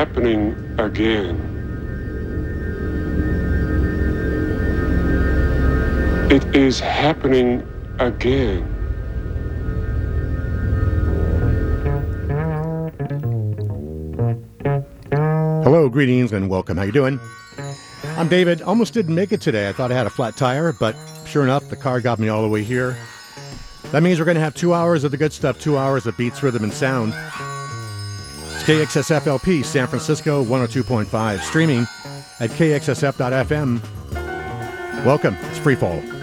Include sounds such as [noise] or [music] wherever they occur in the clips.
happening again. It is happening again. Hello, greetings, and welcome. How you doing? I'm David. Almost didn't make it today. I thought I had a flat tire, but sure enough, the car got me all the way here. That means we're going to have two hours of the good stuff, two hours of beats, rhythm, and sound. KXSFLP, San Francisco 102.5, streaming at KXSF.FM. Welcome. It's Freefall.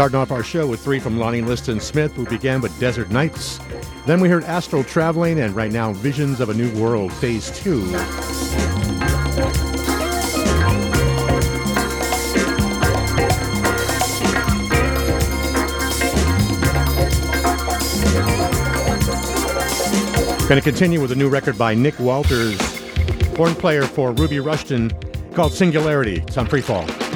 Starting off our show with three from Lonnie Liston Smith, who began with Desert Nights. Then we heard Astral Traveling, and right now, Visions of a New World, Phase 2. Going to continue with a new record by Nick Walters, horn player for Ruby Rushton, called Singularity. It's on Freefall.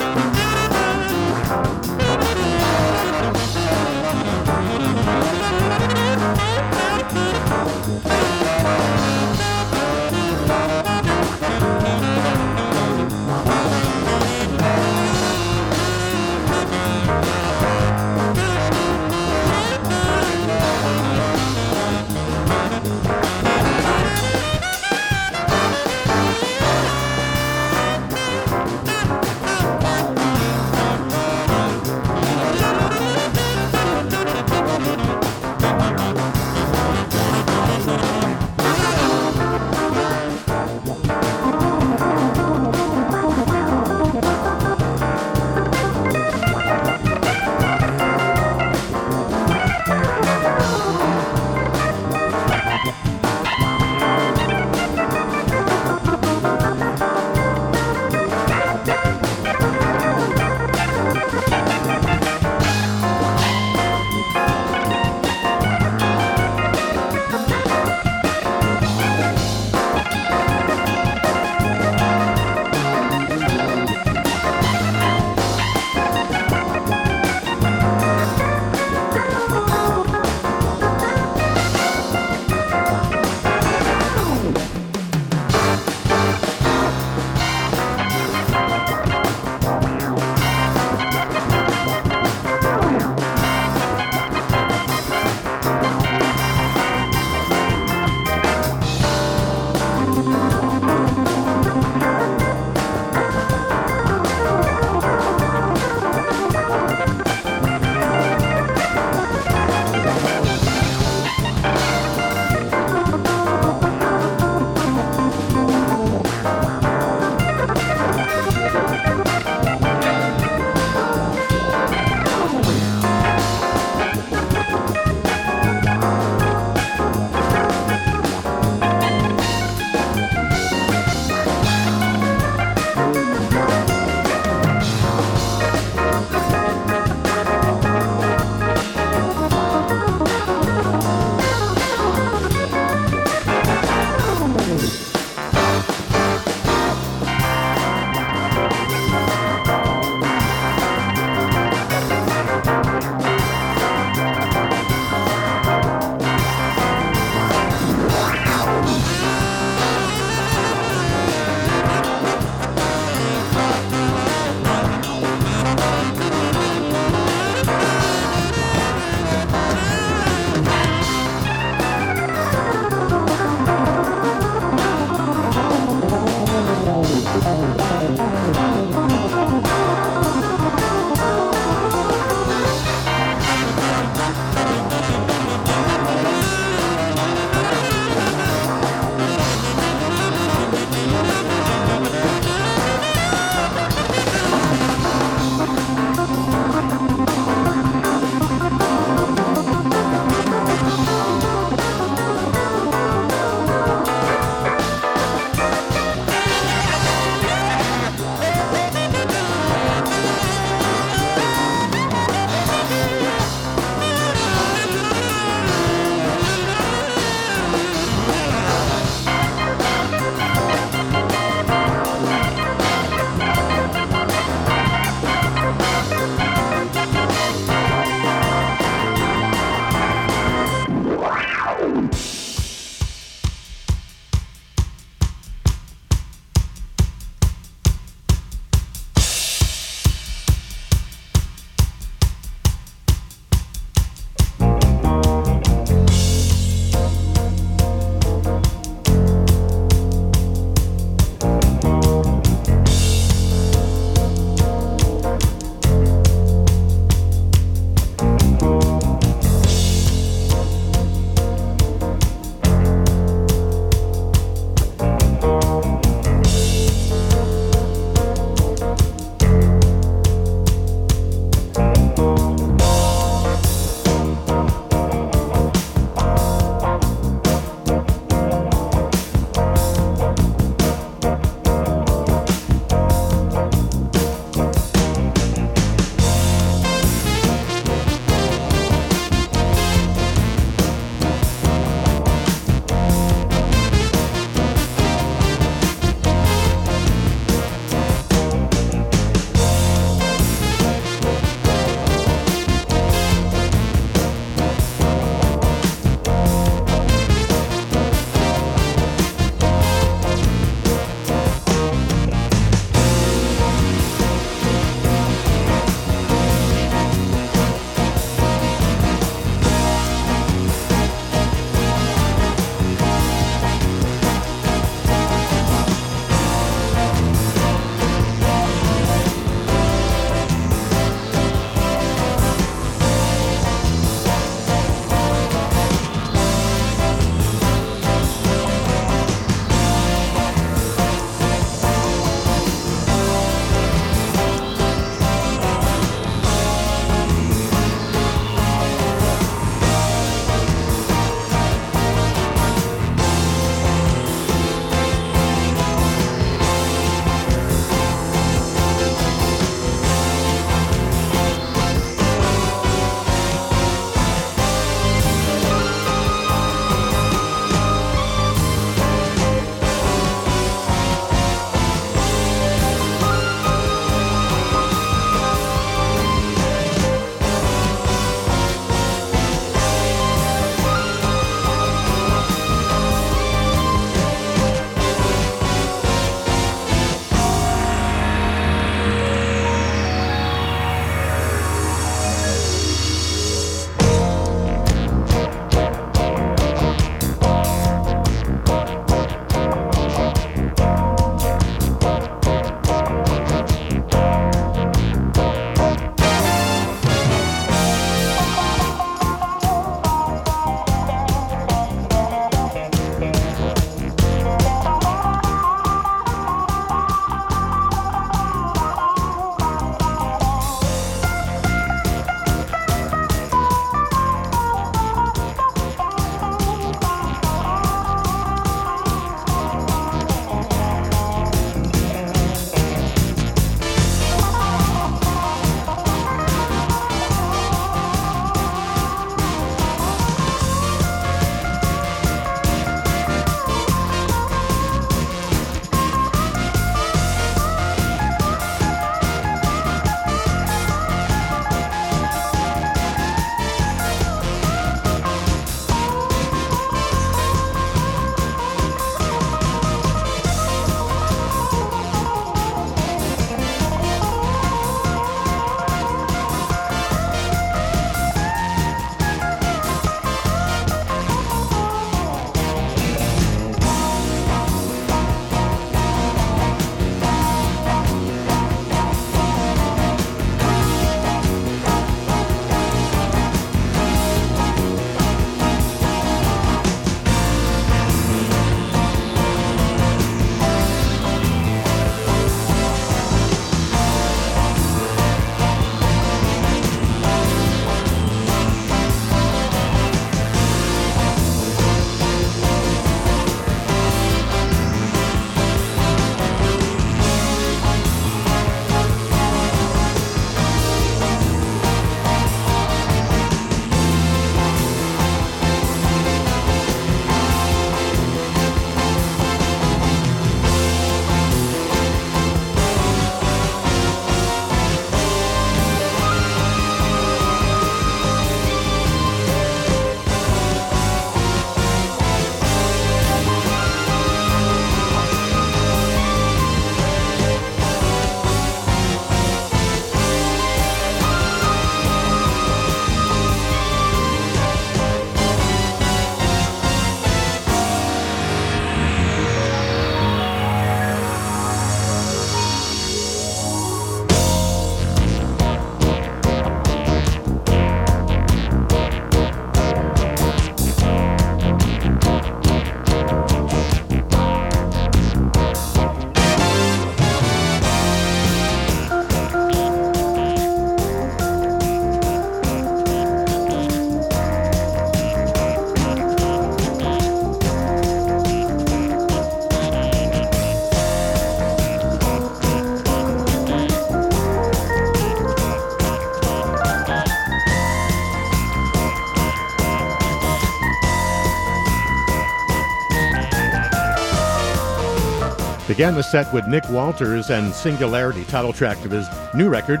Began the set with Nick Walters and Singularity, title track of his new record.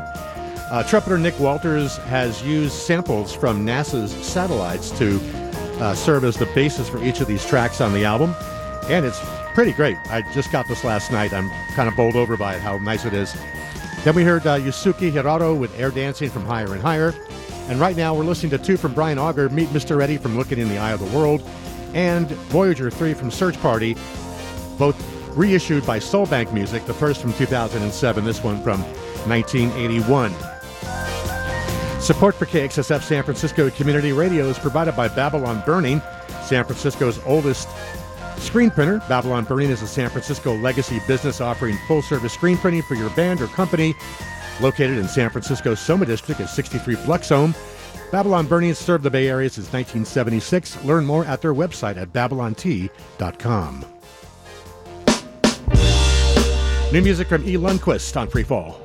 Uh, trumpeter Nick Walters has used samples from NASA's satellites to uh, serve as the basis for each of these tracks on the album, and it's pretty great. I just got this last night. I'm kind of bowled over by it, how nice it is. Then we heard uh, Yusuke Hirado with Air Dancing from Higher and Higher. And right now we're listening to two from Brian Auger, Meet Mr. Eddie from Looking in the Eye of the World, and Voyager 3 from Search Party, reissued by Soulbank Music, the first from 2007, this one from 1981. Support for KXSF San Francisco Community Radio is provided by Babylon Burning, San Francisco's oldest screen printer. Babylon Burning is a San Francisco legacy business offering full service screen printing for your band or company. Located in San Francisco's Soma District at 63 Bluxome. Babylon Burning has served the Bay Area since 1976. Learn more at their website at babylont.com. New music from E. Lundquist on Freefall.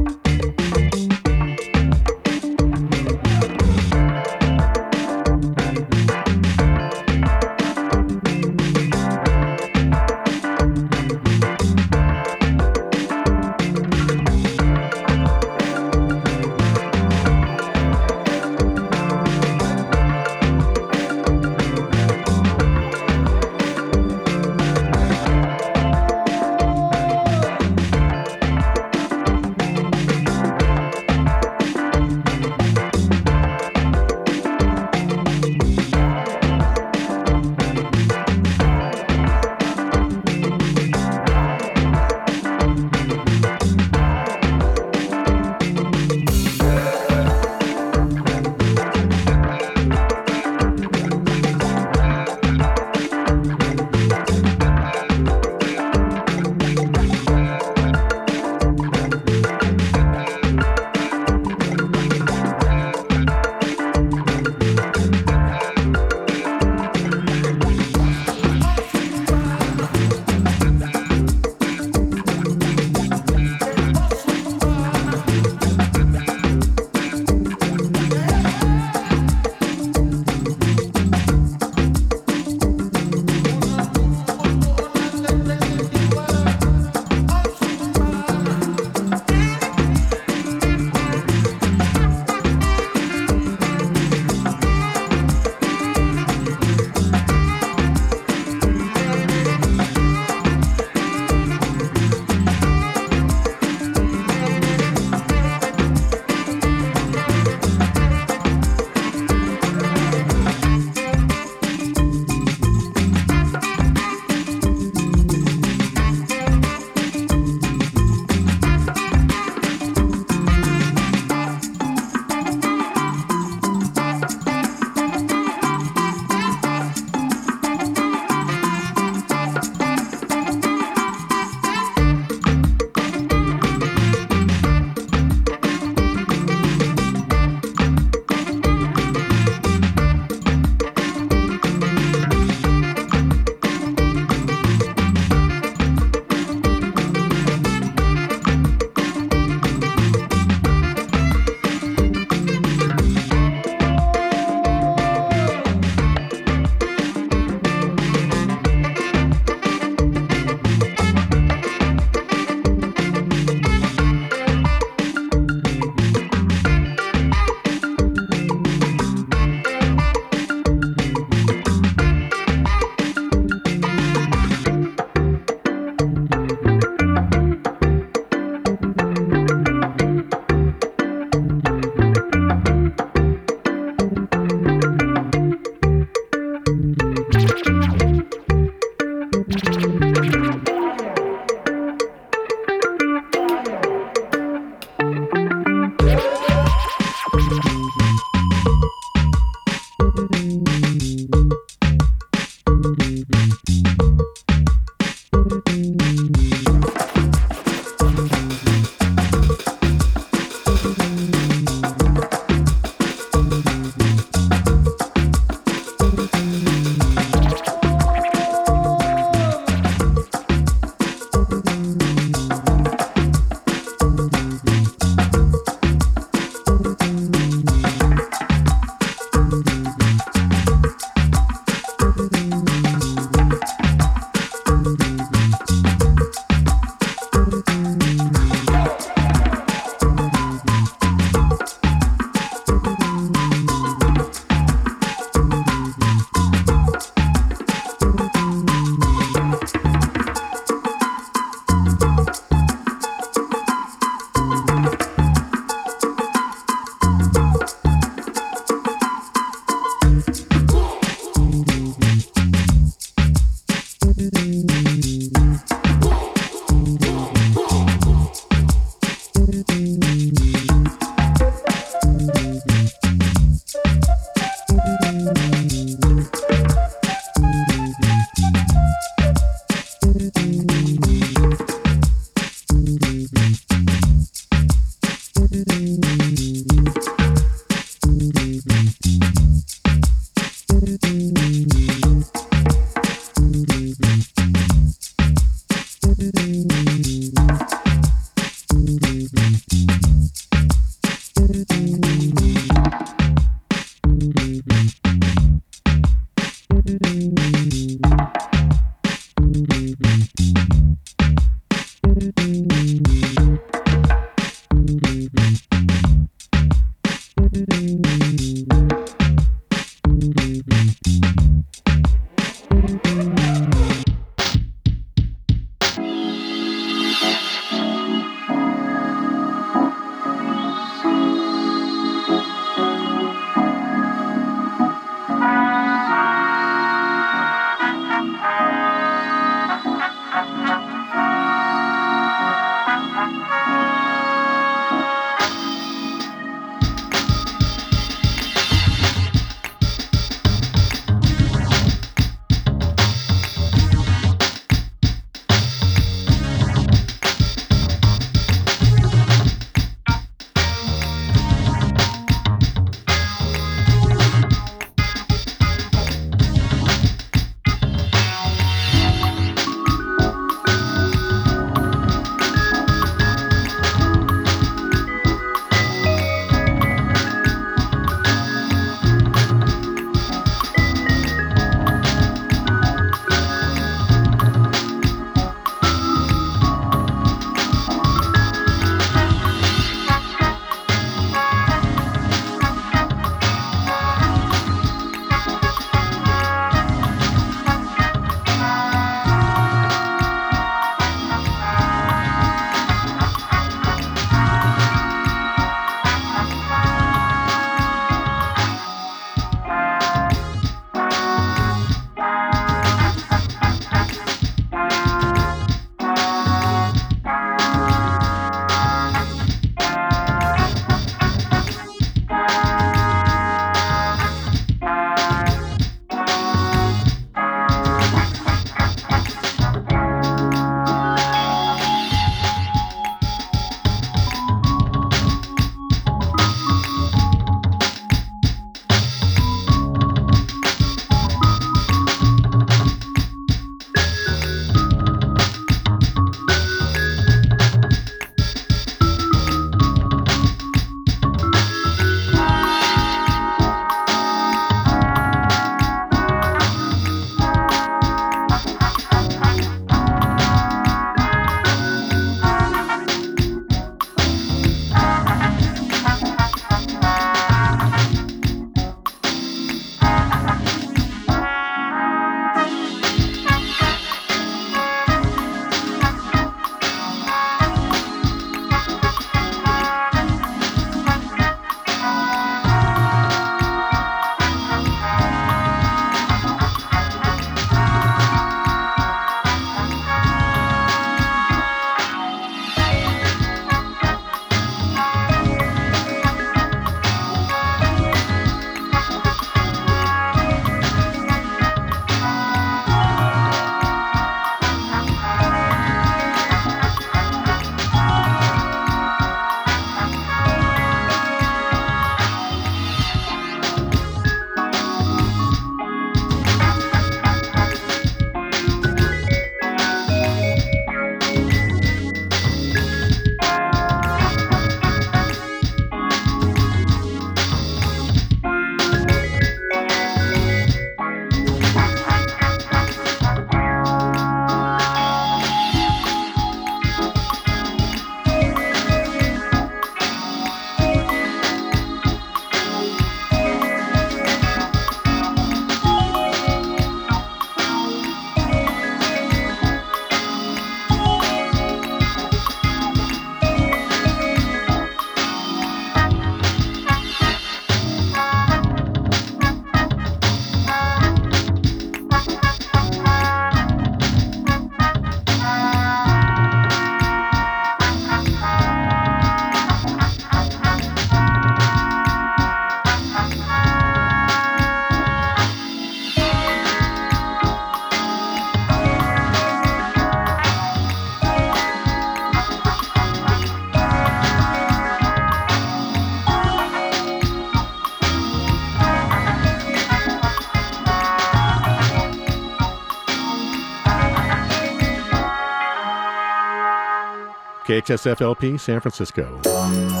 KXSFLP San Francisco.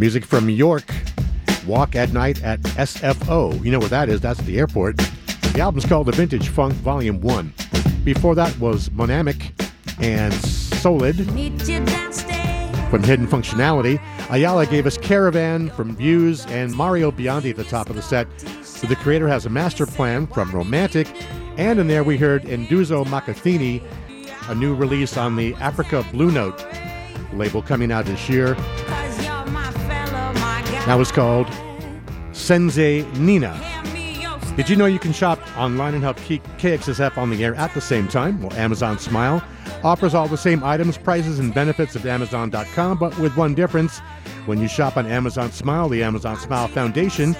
Music from York, Walk at Night at SFO. You know what that is? That's the airport. The album's called The Vintage Funk Volume 1. Before that was Monamic and Soulid from Hidden Funktionality. Ayala gave us Caravan from Views and Mario Biondi at the top of the set. So the creator has a master plan from Romantic. And in there we heard Nduduzo Makhathini, a new release on the Africa Blue Note label coming out this year. That was called Senze' Nina. Did you know you can shop online and help keep KXSF on the air at the same time? Well, Amazon Smile offers all the same items, prices, and benefits of Amazon.com, but with one difference. When you shop on Amazon Smile, the Amazon Smile Foundation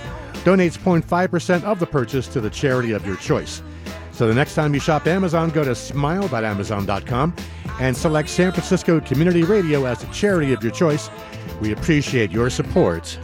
donates 0.5% of the purchase to the charity of your choice. So the next time you shop Amazon, go to smile.amazon.com and select San Francisco Community Radio as the charity of your choice. We appreciate your support.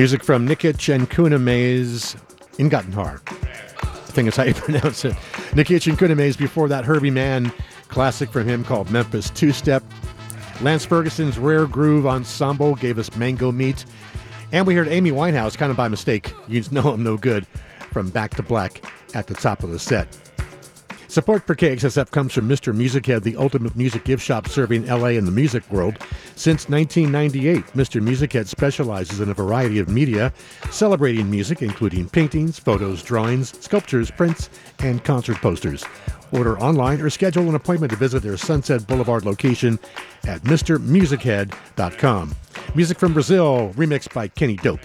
Music from Nikitch and Kuna Maze in Gottenhar. I think that's how you [laughs] pronounce it. Nikitch and Kuna Maze before that Herbie Mann classic from him called Memphis Two Step. Lance Ferguson's Rare Groove Ensemble gave us Mango Meat. And we heard Amy Winehouse, kind of by mistake. You know I'm no good, from Back to Black at the top of the set. Support for KXSF comes from Mr. Musichead, the ultimate music gift shop serving LA and the music world. Since 1998, Mr. Musichead specializes in a variety of media, celebrating music, including paintings, photos, drawings, sculptures, prints, and concert posters. Order online or schedule an appointment to visit their Sunset Boulevard location at MrMusicHead.com. Music from Brazil, remixed by Kenny Dope.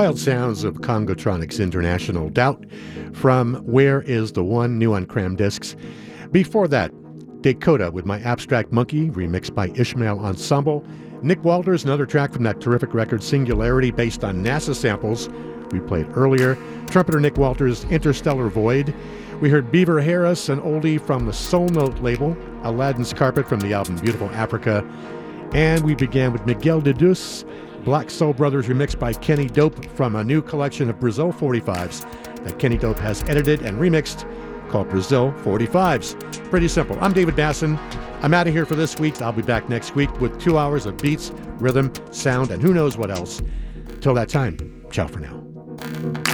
Wild sounds of Congotronics International Doubt from Where is the One, new on Crammed Discs. Before that, Daykoda with My Abstract Monkey, remixed by Ishmael Ensemble. Nick Walters, another track from that terrific record Singularity, based on NASA samples we played earlier. Trumpeter Nick Walters, Interstellar Void. We heard Beaver Harris, an oldie from the Soul Note label, Aladdin's Carpet from the album Beautiful Africa. And we began with Miguel de Deus, Black Soul Brothers remixed by Kenny Dope from a new collection of Brazil 45s that Kenny Dope has edited and remixed called Brazil 45s. Pretty simple. I'm David Basson. I'm out of here for this week. I'll be back next week with two hours of beats, rhythm, sound, and who knows what else. Till that time, ciao for now.